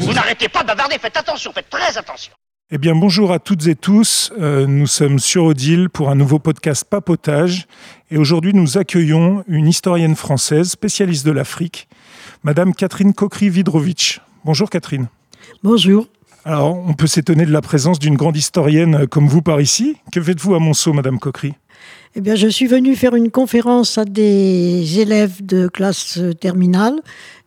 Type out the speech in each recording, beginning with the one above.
Vous n'arrêtez pas de bavarder, faites attention, faites très attention. Eh bien, bonjour à toutes et tous. Euh, nous sommes sur Odile pour un nouveau podcast Papotage. Et aujourd'hui, nous accueillons une historienne française spécialiste de l'Afrique, Madame Catherine Kokri-Vidrovitch. Bonjour Catherine. Bonjour. Alors, on peut s'étonner de la présence d'une grande historienne comme vous par ici. Que faites-vous à Monceau, Madame Kokri Eh bien, je suis venue faire une conférence à des élèves de classe terminale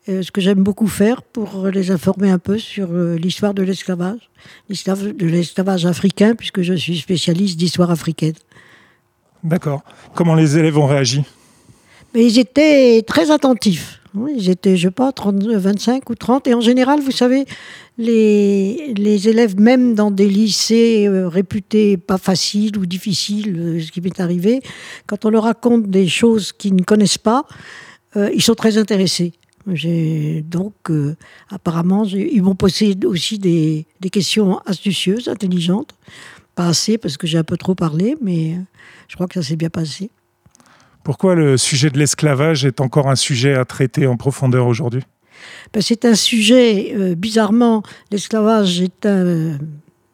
euh, ce que j'aime beaucoup faire pour les informer un peu sur euh, l'histoire de l'esclavage, de l'esclavage africain, puisque je suis spécialiste d'histoire africaine. D'accord. Comment les élèves ont réagi? Mais Ils étaient très attentifs. Ils étaient, je sais pas, 30, 25 ou 30. Et en général, vous savez, les, élèves, même dans des lycées euh, réputés pas faciles ou difficiles, ce qui m'est arrivé, quand on leur raconte des choses qu'ils ne connaissent pas, ils sont très intéressés. J'ai donc euh, apparemment ils m'ont posé aussi des, des, questions astucieuses, intelligentes. Pas assez parce que j'ai un peu trop parlé, mais je crois que ça s'est bien passé. Pourquoi le sujet de l'esclavage est encore un sujet à traiter en profondeur aujourd'hui? Ben, C'est un sujet, euh, bizarrement, l'esclavage est un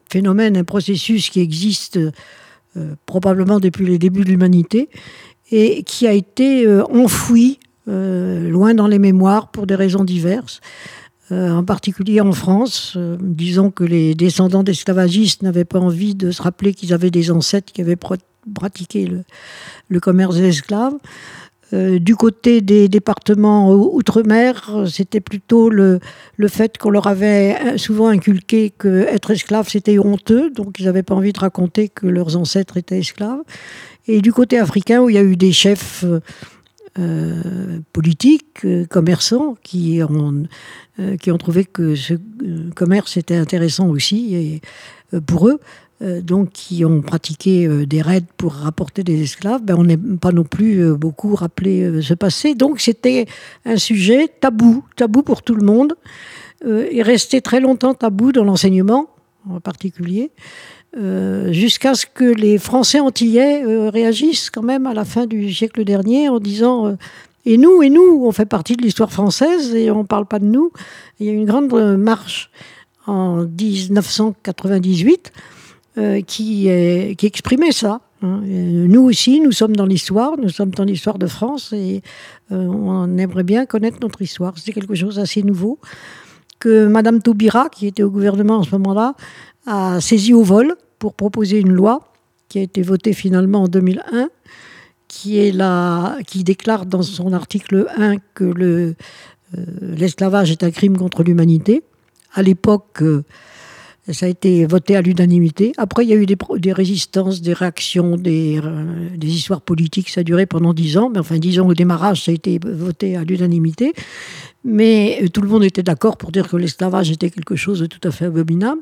phénomène, un processus qui existe euh, probablement depuis les débuts de l'humanité et qui a été enfoui euh, loin dans les mémoires pour des raisons diverses. Euh, en particulier en France, euh, disons que les descendants d'esclavagistes n'avaient pas envie de se rappeler qu'ils avaient des ancêtres qui avaient pratiqué le, commerce des esclaves. du côté des départements outre-mer, c'était plutôt le, le fait qu'on leur avait souvent inculqué qu'être esclave, c'était honteux, donc ils n'avaient pas envie de raconter que leurs ancêtres étaient esclaves. Et du côté africain, où il y a eu des chefs euh, politiques, euh, commerçants, qui ont, euh, qui ont trouvé que ce commerce était intéressant aussi et, pour eux. donc, qui ont pratiqué des raids pour rapporter des esclaves, ben, on n'est pas non plus beaucoup rappelé ce passé. Donc, c'était un sujet tabou, tabou pour tout le monde, et resté très longtemps tabou dans l'enseignement en particulier. Euh, jusqu'à ce que les Français antillais euh, réagissent quand même à la fin du siècle dernier en disant euh, et nous, et nous, on fait partie de l'histoire française et on ne parle pas de nous. Il y a une grande marche en 1998 qui, qui exprimait ça. Hein. Nous aussi, nous sommes dans l'histoire, nous sommes dans l'histoire de France et on aimerait bien connaître notre histoire. C'est quelque chose d'assez nouveau que Madame Taubira, qui était au gouvernement en ce moment-là, a saisi au vol pour proposer une loi qui a été votée finalement en 2001, qui, est la, qui déclare dans son article 1 que euh, l'esclavage est un crime contre l'humanité. À l'époque, euh, ça a été voté à l'unanimité. Après, il y a eu des, résistances, des réactions, des, euh, des, histoires politiques. Ça a duré pendant dix ans. Mais enfin, dix ans au démarrage, ça a été voté à l'unanimité. Mais tout le monde était d'accord pour dire que l'esclavage était quelque chose de tout à fait abominable.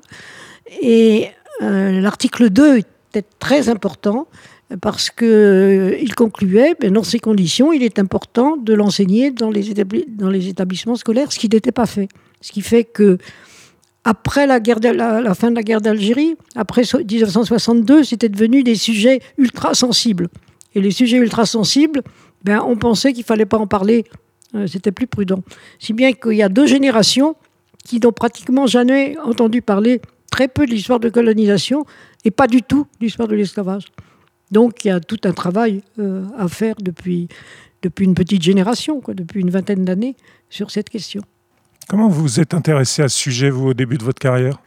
Et l'article 2 était très important parce qu'il euh, concluait, ben, dans ces conditions, il est important de l'enseigner dans, les établissements scolaires, ce qui n'était pas fait. Ce qui fait que après la, fin de la guerre d'Algérie, après 1962, c'était devenu des sujets ultra sensibles. Et les sujets ultra sensibles, ben, on pensait qu'il fallait pas en parler. Euh, c'était plus prudent. Si bien qu'il y a deux générations qui n'ont pratiquement jamais entendu parler très peu de l'histoire de colonisation et pas du tout l'histoire de l'esclavage. Donc il y a tout un travail euh, à faire depuis, depuis une petite génération, quoi, depuis une vingtaine d'années, sur cette question. Comment vous vous êtes intéressé à ce sujet, vous, au début de votre carrière?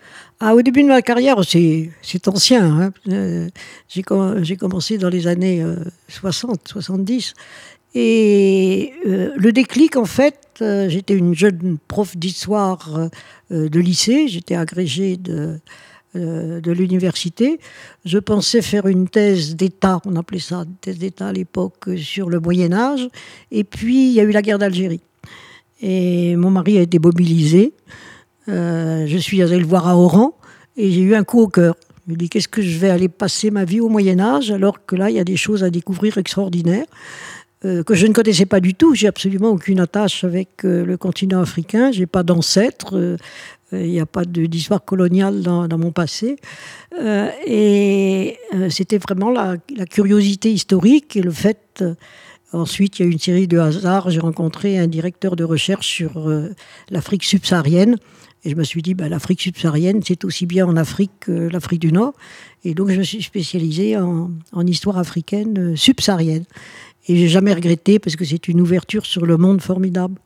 Ah, Au début de ma carrière, c'est ancien. Hein. Euh, j'ai commencé dans les années 60, euh, 70. Et le déclic, en fait, j'étais une jeune prof d'histoire euh, de lycée, j'étais agrégé de, euh, de l'université. Je pensais faire une thèse d'État, on appelait ça une thèse d'État à l'époque, sur le Moyen Âge. Et puis, il y a eu la guerre d'Algérie. Et mon mari a été mobilisé. Euh, je suis allé le voir à Oran et j'ai eu un coup au cœur. Je me dis qu'est-ce que je vais aller passer ma vie au Moyen Âge alors que là, il y a des choses à découvrir extraordinaires. Euh, que je ne connaissais pas du tout. J'ai absolument aucune attache avec euh, le continent africain. J'ai pas d'ancêtre. Euh, il n'y a pas d'histoire coloniale dans, mon passé. et c'était vraiment la, curiosité historique et le fait Ensuite, il y a eu une série de hasards. J'ai rencontré un directeur de recherche sur l'Afrique subsaharienne. Et je me suis dit, bah, l'Afrique subsaharienne, c'est aussi bien en Afrique que l'Afrique du Nord. Et donc, je me suis spécialisée en, histoire africaine subsaharienne. Et j'ai jamais regretté parce que c'est une ouverture sur le monde formidable.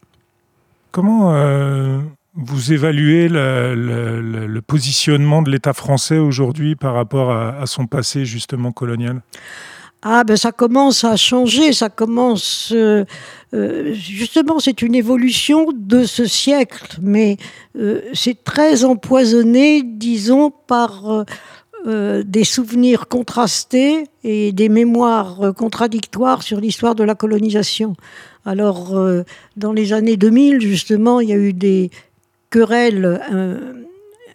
Comment euh, vous évaluez le, positionnement de l'État français aujourd'hui par rapport à, son passé justement colonial? Ah ben ça commence à changer, ça commence euh, euh, justement c'est une évolution de ce siècle, mais c'est très empoisonné, disons, par des souvenirs contrastés et des mémoires contradictoires sur l'histoire de la colonisation. Alors, euh, dans les années 2000, justement, il y a eu des querelles euh,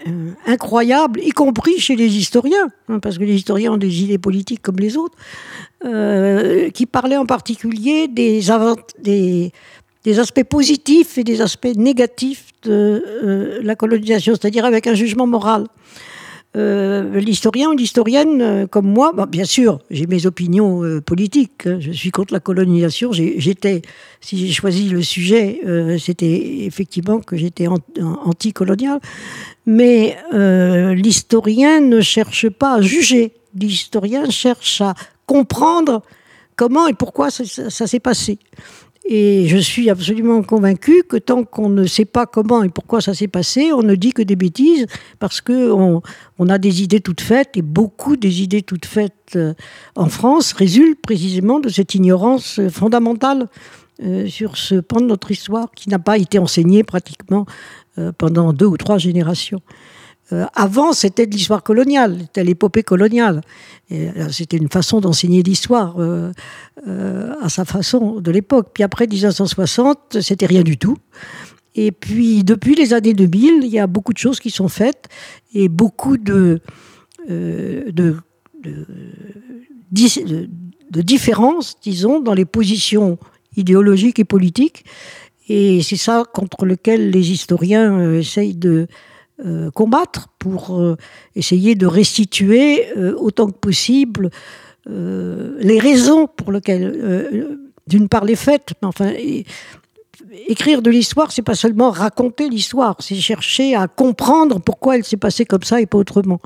euh, incroyables, y compris chez les historiens, hein, parce que les historiens ont des idées politiques comme les autres, qui parlaient en particulier des, aspects positifs et des aspects négatifs de la colonisation, c'est-à-dire avec un jugement moral. Euh, l'historien ou l'historienne euh, comme moi, bah, bien sûr, j'ai mes opinions euh, politiques. Hein. je suis contre la colonisation. J'étais, si j'ai choisi le sujet, c'était effectivement que j'étais anti-colonial. Mais l'historien ne cherche pas à juger. L'historien cherche à comprendre comment et pourquoi ça s'est passé. Et je suis absolument convaincu que tant qu'on ne sait pas comment et pourquoi ça s'est passé, on ne dit que des bêtises parce qu'on on a des idées toutes faites et beaucoup des idées toutes faites euh, en France résultent précisément de cette ignorance fondamentale euh, sur ce pan de notre histoire qui n'a pas été enseigné pratiquement euh, pendant deux ou trois générations. Euh, avant, c'était de l'histoire coloniale, c'était l'épopée coloniale. Euh, c'était une façon d'enseigner l'histoire euh, à sa façon de l'époque. Puis après 1960, c'était rien du tout. Et puis depuis les années 2000, il y a beaucoup de choses qui sont faites et beaucoup de, de, différences, disons, dans les positions idéologiques et politiques. Et c'est ça contre lequel les historiens essayent de, euh, combattre pour euh, essayer de restituer euh, autant que possible les raisons pour lesquelles, d'une part les mais enfin, écrire de l'histoire, c'est pas seulement raconter l'histoire, c'est chercher à comprendre pourquoi elle s'est passée comme ça et pas autrement.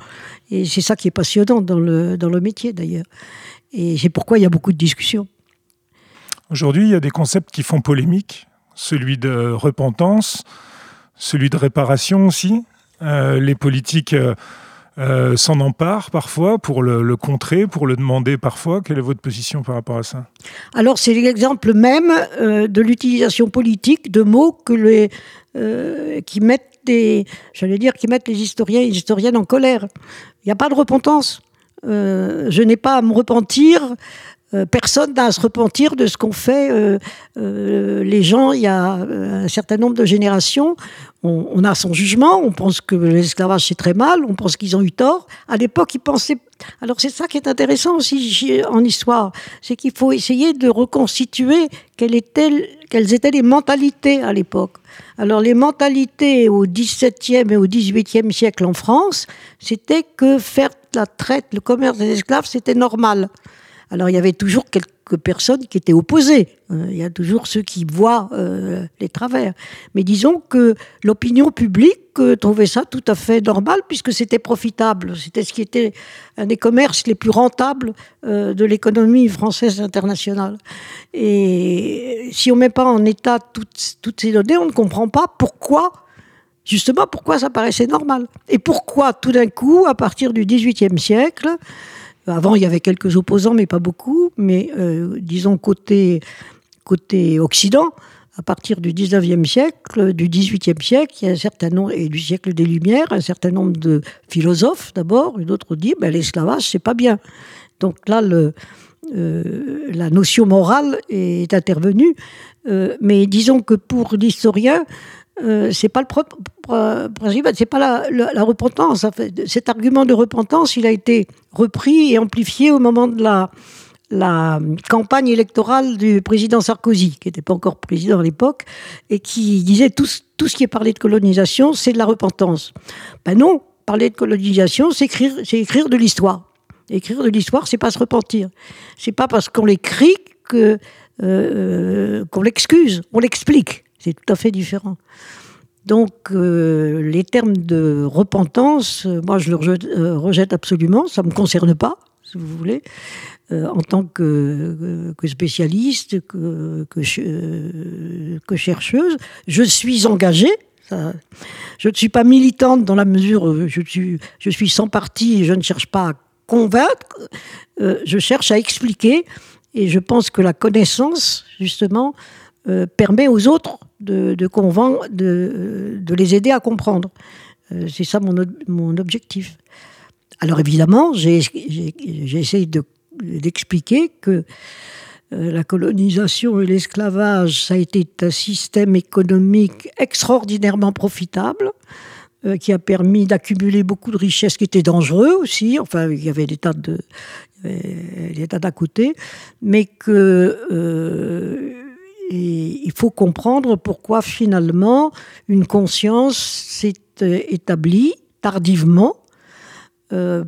Et c'est ça qui est passionnant dans le, dans le métier d'ailleurs. Et c'est pourquoi il y a beaucoup de discussions. Aujourd'hui, il y a des concepts qui font polémique, celui de repentance, celui de réparation aussi. Euh, les politiques euh, euh, s'en emparent parfois pour le, contrer, pour le demander parfois. Quelle est votre position par rapport à ça? Alors c'est l'exemple même de l'utilisation politique de mots qui mettent des, j'allais dire, qui mettent les historiens et les historiennes en colère. Il n'y a pas de repentance. je n'ai pas à me repentir euh, personne n'a à se repentir de ce qu'ont fait euh, euh, les gens il y a un certain nombre de générations. On, a son jugement, on pense que l'esclavage c'est très mal, on pense qu'ils ont eu tort. À l'époque, ils pensaient. Alors c'est ça qui est intéressant aussi en histoire, c'est qu'il faut essayer de reconstituer quelles étaient les mentalités à l'époque. Alors les mentalités au XVIIe et au XVIIIe siècle en France, c'était que faire la traite, le commerce des esclaves, c'était normal. Alors il y avait toujours quelques personnes qui étaient opposées. Euh, il y a toujours ceux qui voient euh, les travers. Mais disons que l'opinion publique euh, trouvait ça tout à fait normal puisque c'était profitable. C'était ce qui était un des commerces les plus rentables de l'économie française internationale. Et si on ne met pas en état toutes, toutes ces données, on ne comprend pas pourquoi justement pourquoi ça paraissait normal. Et pourquoi tout d'un coup, à partir du XVIIIe siècle, avant, il y avait quelques opposants, mais pas beaucoup. Mais euh, disons côté, côté Occident, à partir du 19e siècle, du 18e siècle, il y a un certain nombre, et du siècle des Lumières, un certain nombre de philosophes d'abord, et d'autres disent ben, l'esclavage, c'est pas bien. Donc là, euh, la notion morale est intervenue. Euh, mais disons que pour l'historien, euh, c'est pas le propre principe, c'est pas la, repentance. Cet argument de repentance, il a été repris et amplifié au moment de la, campagne électorale du président Sarkozy, qui n'était pas encore président à l'époque, et qui disait tout, ce qui est parlé de colonisation, c'est de la repentance. Ben non, parler de colonisation, c'est écrire, de l'histoire. Écrire de l'histoire, c'est pas se repentir. C'est pas parce qu'on l'écrit que qu'on l'excuse, on l'explique. C'est tout à fait différent. Donc, les termes de repentance, moi, je le rejette, rejette absolument. Ça ne me concerne pas, si vous voulez. Euh, en tant que, spécialiste, que, euh, chercheuse. Je suis engagée. je ne suis pas militante dans la mesure où je suis, je suis sans parti et je ne cherche pas à convaincre. Euh, je cherche à expliquer et je pense que la connaissance, justement, permet aux autres de, convaincre, de, de, les aider à comprendre. C'est ça mon, objectif. Alors évidemment, j'ai essayé de d'expliquer que euh, la colonisation et l'esclavage, ça a été un système économique extraordinairement profitable, euh, qui a permis d'accumuler beaucoup de richesses qui étaient dangereux aussi. Enfin, il y avait des tas de, des tas d'à côté, mais que euh, il faut comprendre pourquoi finalement une conscience s'est établie tardivement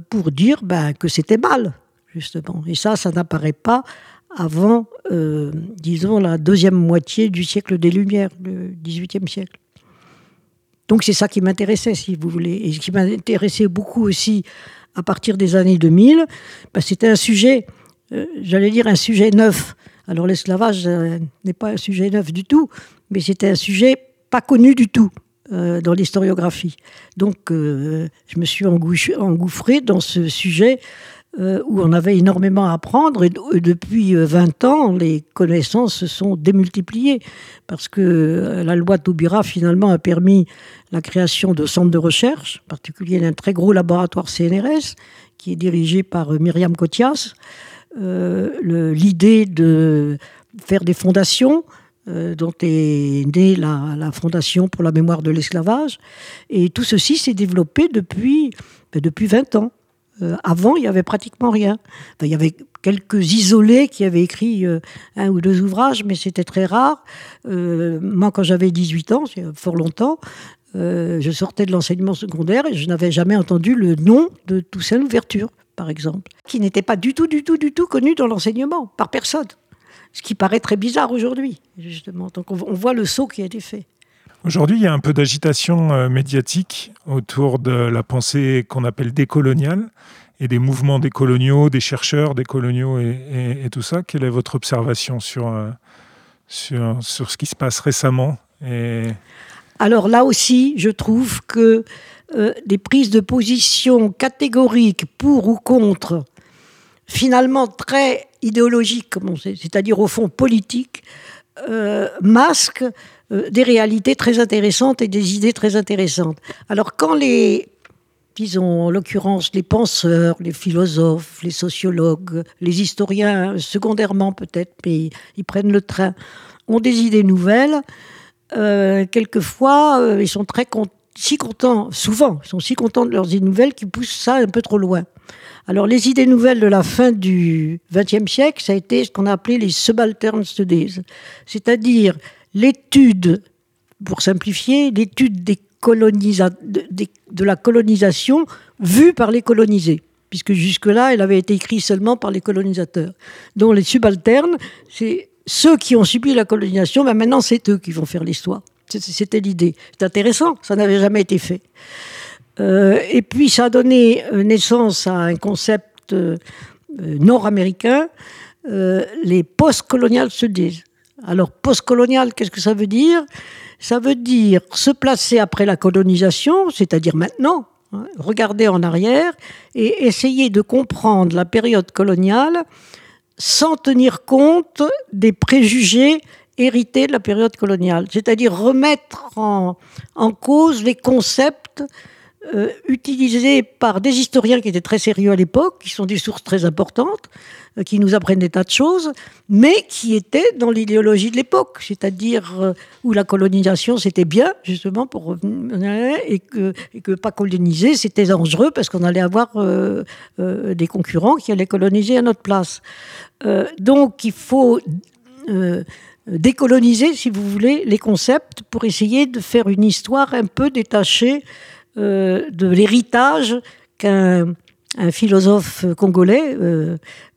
pour dire ben, que c'était mal justement. Et ça, ça n'apparaît pas avant, euh, disons, la deuxième moitié du siècle des Lumières, le XVIIIe siècle. Donc c'est ça qui m'intéressait, si vous voulez. Et ce qui m'intéressait beaucoup aussi à partir des années 2000, bah, c'était un sujet, euh, j'allais dire un sujet neuf. Alors l'esclavage euh, n'est pas un sujet neuf du tout, mais c'était un sujet pas connu du tout dans l'historiographie. Donc je me suis engouffré dans ce sujet euh, où on avait énormément à apprendre. Et, depuis 20 euh, ans, les connaissances se sont démultipliées parce que euh, la loi Taubira, finalement, a permis la création de centres de recherche, en particulier d'un très gros laboratoire CNRS qui est dirigé par Myriam Kotias. L'idée de faire des fondations dont est née la, Fondation pour la mémoire de l'esclavage. Et tout ceci s'est développé depuis, ben, depuis 20 ans. Euh, avant, il n'y avait pratiquement rien. il y avait quelques isolés qui avaient écrit euh, un ou deux ouvrages, mais c'était très rare. Euh, moi, quand j'avais 18 ans, c'est fort longtemps, je sortais de l'enseignement secondaire et je n'avais jamais entendu le nom de Toussaint Louverture, par exemple, qui n'était pas du tout, du tout, du tout connu dans l'enseignement, par personne. Ce qui paraît très bizarre aujourd'hui, justement. Donc on, on voit le saut qui a été fait. Aujourd'hui, il y a un peu d'agitation euh, médiatique autour de la pensée qu'on appelle décoloniale et des mouvements décoloniaux, des chercheurs décoloniaux et, et, tout ça. Quelle est votre observation sur, euh, sur, sur ce qui se passe récemment et... Alors là aussi, je trouve que euh, des prises de position catégoriques pour ou contre, finalement très idéologiques, c'est-à-dire au fond politiques, masquent euh, des réalités très intéressantes et des idées très intéressantes. Alors quand les, disons en l'occurrence les penseurs, les philosophes, les sociologues, les historiens, secondairement peut-être, mais ils prennent le train, ont des idées nouvelles, euh, quelquefois euh, ils sont très si contents, souvent, ils sont si contents de leurs idées nouvelles qu'ils poussent ça un peu trop loin. Alors les idées nouvelles de la fin du XXe siècle, ça a été ce qu'on a appelé les subaltern studies, c'est-à-dire l'étude, pour simplifier, l'étude de, de, la colonisation vue par les colonisés, puisque jusque-là, elle avait été écrite seulement par les colonisateurs. dont les subalternes, c'est ceux qui ont subi la colonisation, mais maintenant c'est eux qui vont faire l'histoire. C'était l'idée. C'est intéressant, ça n'avait jamais été fait. Euh, et puis ça a donné euh, naissance à un concept euh, nord-américain, les post-colonial studies. Alors, postcolonial, qu'est-ce que ça veut dire? Ça veut dire se placer après la colonisation, c'est-à-dire maintenant, hein, regarder en arrière et essayer de comprendre la période coloniale sans tenir compte des préjugés hérités de la période coloniale, c'est-à-dire remettre en, cause les concepts euh, utilisés par des historiens qui étaient très sérieux à l'époque, qui sont des sources très importantes, euh, qui nous apprennent des tas de choses, mais qui étaient dans l'idéologie de l'époque, c'est-à-dire euh, où la colonisation c'était bien, justement, pour et que, et que pas coloniser c'était dangereux parce qu'on allait avoir euh, des concurrents qui allaient coloniser à notre place. donc il faut décoloniser, si vous voulez, les concepts pour essayer de faire une histoire un peu détachée de l'héritage qu'un un philosophe congolais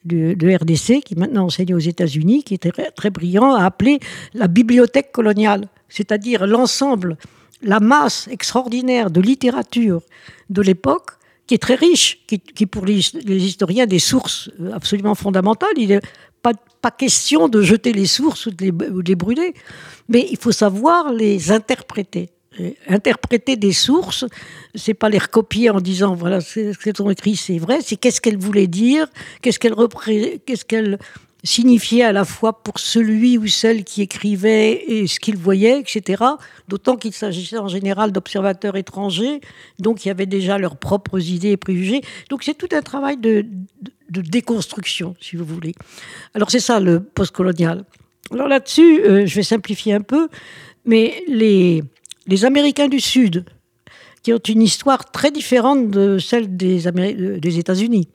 de, RDC qui maintenant enseigne aux États-Unis, qui était très, très brillant, a appelé la bibliothèque coloniale, c'est-à-dire l'ensemble, la masse extraordinaire de littérature de l'époque qui est très riche, qui, qui pour les, historiens des sources absolument fondamentales. Il n'est pas, pas, question de jeter les sources de ou de les brûler, mais il faut savoir les interpréter interpréter des sources, c'est pas les recopier en disant voilà ce qu'elles ont écrit c'est vrai, c'est qu'est-ce qu'elles voulaient dire, qu'est-ce qu'elles qu'est-ce signifiaient à la fois pour celui ou celle qui écrivait et ce qu'il voyait, etc. D'autant qu'il s'agissait en général d'observateurs étrangers, donc il y avait déjà leurs propres idées et préjugés. Donc c'est tout un travail de, de, déconstruction, si vous voulez. Alors c'est ça le postcolonial. Alors là-dessus, euh, je vais simplifier un peu, mais les les Américains du Sud, qui ont une histoire très différente de celle des, des États-Unis,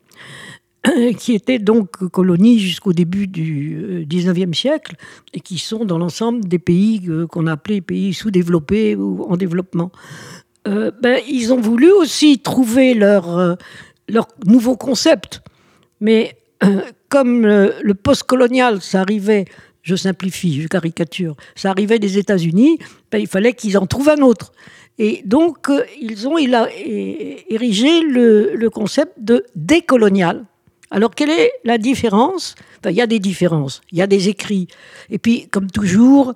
qui étaient donc colonies jusqu'au début du XIXe euh, siècle et qui sont dans l'ensemble des pays euh, qu'on appelait pays sous-développés ou en développement. Euh, ben, ils ont voulu aussi trouver leur, leur nouveau concept. Mais comme le, le post-colonial, ça arrivait je simplifie, je caricature, ça arrivait des États-Unis, ben, il fallait qu'ils en trouvent un autre. Et donc, euh, ils ont il a, érigé le, concept de décolonial. Alors, quelle est la différence? Il y a des différences, il y a des écrits. Et puis, comme toujours,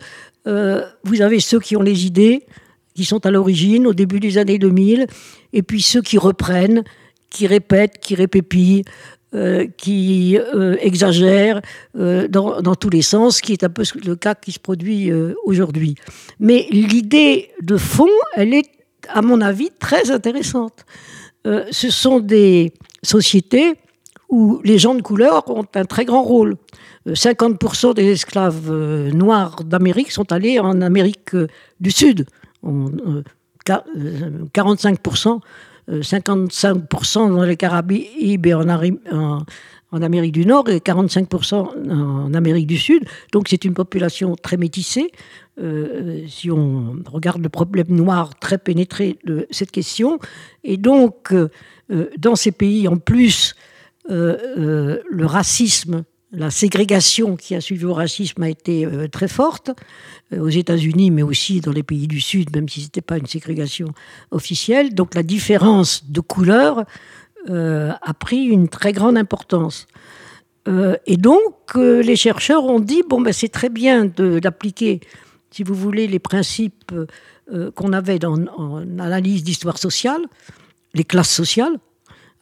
euh, vous avez ceux qui ont les idées, qui sont à l'origine, au début des années 2000, et puis ceux qui reprennent, qui répètent, qui répépillent, euh, qui euh, exagère euh, dans, dans, tous les sens, qui est un peu le cas qui se produit aujourd'hui. Mais l'idée de fond, elle est, à mon avis, très intéressante. ce sont des sociétés où les gens de couleur ont un très grand rôle. 50% des esclaves noirs d'Amérique sont allés en Amérique du Sud. 45% 55% dans les Caraïbes et en, en, Amérique du Nord et 45% en Amérique du Sud. Donc c'est une population très métissée. Euh, si on regarde le problème noir très pénétré de cette question. Et donc, euh, dans ces pays, en plus, euh, le racisme la ségrégation qui a suivi au racisme a été euh, très forte euh, aux États-Unis, mais aussi dans les pays du Sud, même si ce n'était pas une ségrégation officielle. Donc la différence de couleur euh, a pris une très grande importance. et donc les chercheurs ont dit bon ben c'est très bien d'appliquer, si vous voulez, les principes qu'on avait en analyse d'histoire sociale, les classes sociales,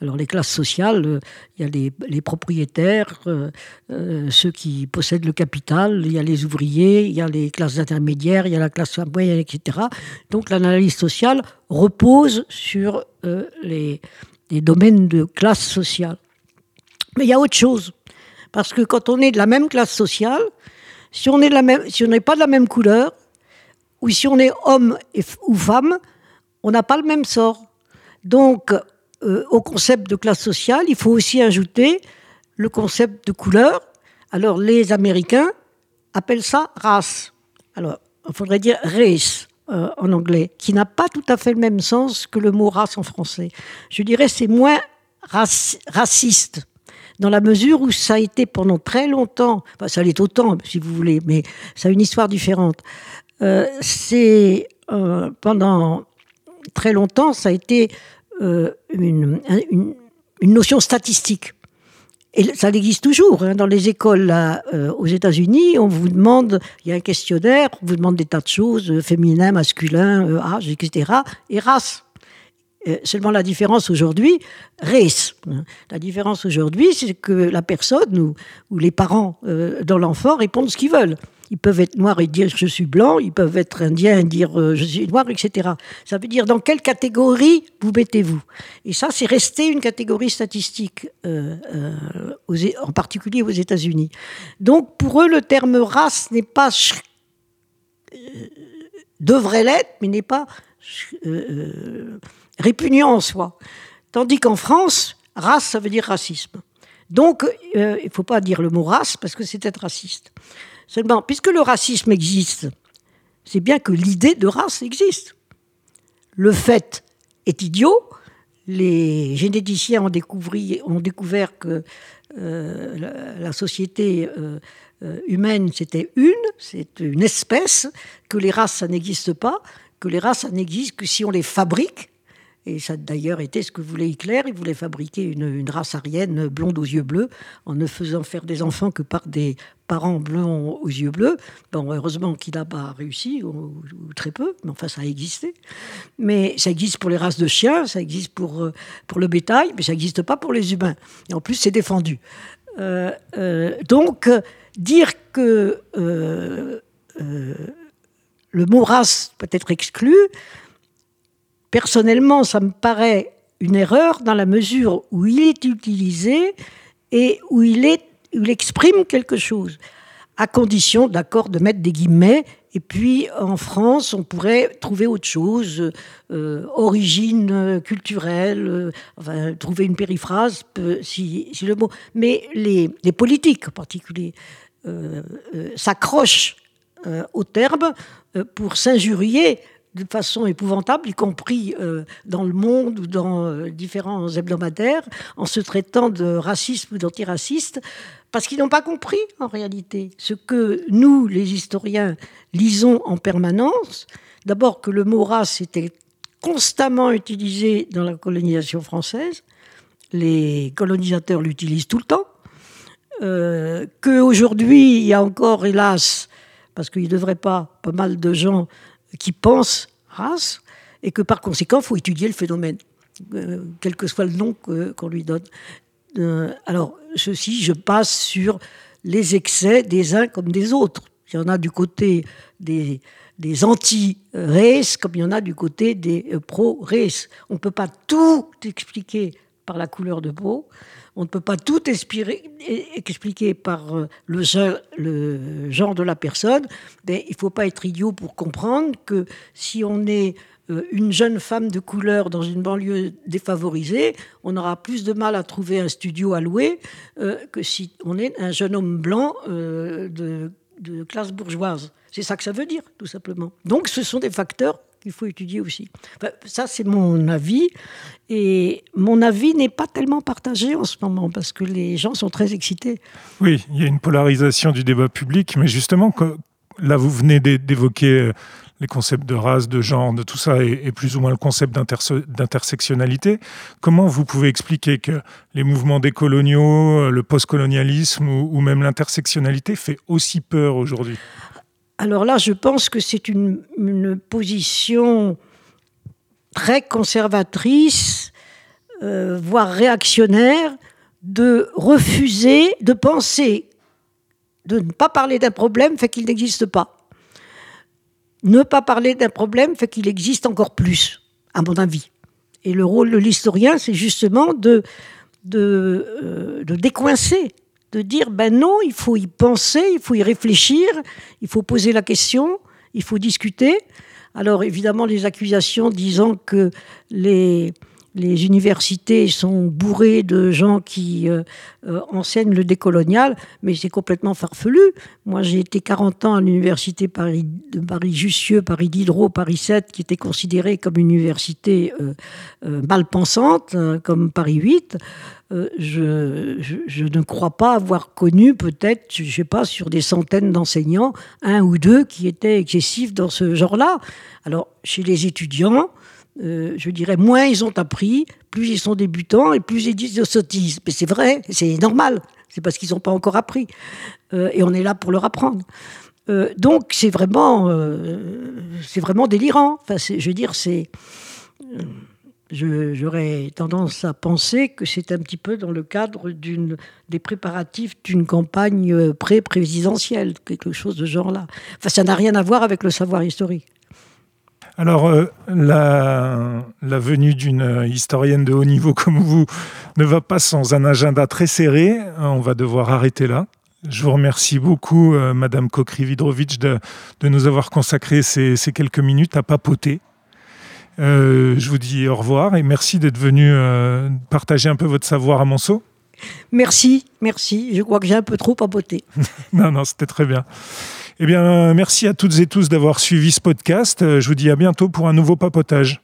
alors les classes sociales, euh, il y a les, propriétaires, euh, euh, ceux qui possèdent le capital, il y a les ouvriers, il y a les classes intermédiaires, il y a la classe moyenne, etc. Donc l'analyse sociale repose sur les, domaines de classe sociale. Mais il y a autre chose. Parce que quand on est de la même classe sociale, si on n'est pas de la même couleur, ou si on est homme ou femme, on n'a pas le même sort. Donc, euh, au concept de classe sociale, il faut aussi ajouter le concept de couleur. Alors, les Américains appellent ça race. Alors, il faudrait dire race euh, en anglais, qui n'a pas tout à fait le même sens que le mot race en français. Je dirais c'est moins raciste dans la mesure où ça a été pendant très longtemps, enfin, ça l'est autant si vous voulez, mais ça a une histoire différente. Euh, c'est pendant très longtemps, ça a été euh, une, notion statistique. Et ça existe toujours. Hein. Dans les écoles là, euh, aux États-Unis, on vous demande, il y a un questionnaire, on vous demande des tas de choses, euh, féminin, masculin, âge, etc. Et race. seulement la différence aujourd'hui, race. Hein. La différence aujourd'hui, c'est que la personne ou, ou les parents dans l'enfant répondent ce qu'ils veulent. Ils peuvent être noirs et dire je suis blanc, ils peuvent être indiens et dire euh, je suis noir, etc. Ça veut dire dans quelle catégorie vous mettez-vous? Et ça, c'est resté une catégorie statistique, euh, euh, en particulier aux États-Unis. Donc pour eux, le terme race n'est pas devrait l'être, mais n'est pas répugnant en soi. Tandis qu'en France, race, ça veut dire racisme. Donc, il ne faut pas dire le mot race parce que c'est être raciste. Seulement, puisque le racisme existe, c'est bien que l'idée de race existe. Le fait est idiot, les généticiens ont, découvert que la, société humaine, c'était une, c'est une espèce, que les races, ça n'existe pas, que les races, ça n'existe que si on les fabrique. Et ça d'ailleurs été ce que voulait Hitler. Il voulait fabriquer une, race aryenne blonde aux yeux bleus en ne faisant faire des enfants que par des parents blonds aux yeux bleus. Bon, heureusement qu'il n'a pas réussi, ou, très peu, mais enfin ça a existé. Mais ça existe pour les races de chiens, ça existe pour, euh, pour le bétail, mais ça n'existe pas pour les humains. Et en plus, c'est défendu. Euh, euh, donc, dire que le mot race peut être exclu, personnellement, ça me paraît une erreur dans la mesure où il est utilisé et où il, exprime quelque chose, à condition, d'accord, de mettre des guillemets. Et puis, en France, on pourrait trouver autre chose, euh, origine culturelle, euh, trouver une périphrase, si, le mot. Mais les, politiques, en particulier, euh, s'accrochent au terme pour s'injurier de façon épouvantable, y compris euh, dans le monde ou dans euh, différents hebdomadaires, en se traitant de racisme ou d'antiraciste, parce qu'ils n'ont pas compris en réalité ce que nous, les historiens, lisons en permanence. D'abord que le mot race était constamment utilisé dans la colonisation française, les colonisateurs l'utilisent tout le temps, euh, qu'aujourd'hui il y a encore, hélas, parce qu'il ne devrait pas, pas mal de gens qui pensent race, et que par conséquent, il faut étudier le phénomène, euh, quel que soit le nom qu'on lui donne. Euh, alors, ceci, je passe sur les excès des uns comme des autres. Il y en a du côté des, des anti-races comme il y en a du côté des euh, pro-races. On ne peut pas tout expliquer par la couleur de peau. On ne peut pas tout expliquer par euh, le, genre de la personne. Mais il ne faut pas être idiot pour comprendre que si on est euh, une jeune femme de couleur dans une banlieue défavorisée, on aura plus de mal à trouver un studio à louer euh, que si on est un jeune homme blanc de classe bourgeoise. C'est ça que ça veut dire, tout simplement. Donc ce sont des facteurs qu'il faut étudier aussi. ça, c'est mon avis. Et mon avis n'est pas tellement partagé en ce moment parce que les gens sont très excités. Oui, il y a une polarisation du débat public, mais justement, là, vous venez d'évoquer euh, les concepts de race, de genre, de tout ça, et, plus ou moins le concept d'intersectionnalité. Comment vous pouvez expliquer que les mouvements décoloniaux, euh, le postcolonialisme ou, ou même l'intersectionnalité fait aussi peur aujourd'hui? Alors là, je pense que c'est une, position très conservatrice, euh, voire réactionnaire, de refuser, de penser, de ne pas parler d'un problème fait qu'il n'existe pas. Ne pas parler d'un problème fait qu'il existe encore plus, à mon avis. Et le rôle de l'historien, c'est justement de, euh, de décoincer de dire ben non, il faut y penser, il faut y réfléchir, il faut poser la question, il faut discuter. Alors évidemment, les accusations disant que les, les universités sont bourrées de gens qui euh, euh, enseignent le décolonial, mais c'est complètement farfelu. Moi, j'ai été 40 ans à l'université Paris, de Paris-Jussieu, Paris Diderot, Paris 7, qui était considérée comme une université euh, mal pensante, hein, comme Paris 8. Euh, je, ne crois pas avoir connu peut-être, je ne sais pas, sur des centaines d'enseignants, un ou deux qui étaient excessifs dans ce genre-là. Alors, chez les étudiants, euh, je dirais, moins ils ont appris, plus ils sont débutants et plus ils disent de sottises. Mais c'est vrai, c'est normal, c'est parce qu'ils n'ont pas encore appris. Euh, et on est là pour leur apprendre. donc c'est vraiment, c'est vraiment délirant. Enfin, je veux dire, c'est j'aurais tendance à penser que c'est un petit peu dans le cadre des préparatifs d'une campagne euh, pré-présidentielle, quelque chose de genre-là. Enfin, ça n'a rien à voir avec le savoir historique. Alors, euh, la, la, venue d'une historienne de haut niveau comme vous ne va pas sans un agenda très serré. On va devoir arrêter là. Je vous remercie beaucoup, euh, Madame Kokri-Vidrovitch, de, de, nous avoir consacré ces, ces quelques minutes à papoter euh, je vous dis au revoir et merci d'être venu partager un peu votre savoir à Monceau. Merci, merci. Je crois que j'ai un peu trop papoté. non, non, c'était très bien. Eh bien, merci à toutes et tous d'avoir suivi ce podcast. Euh, je vous dis à bientôt pour un nouveau papotage.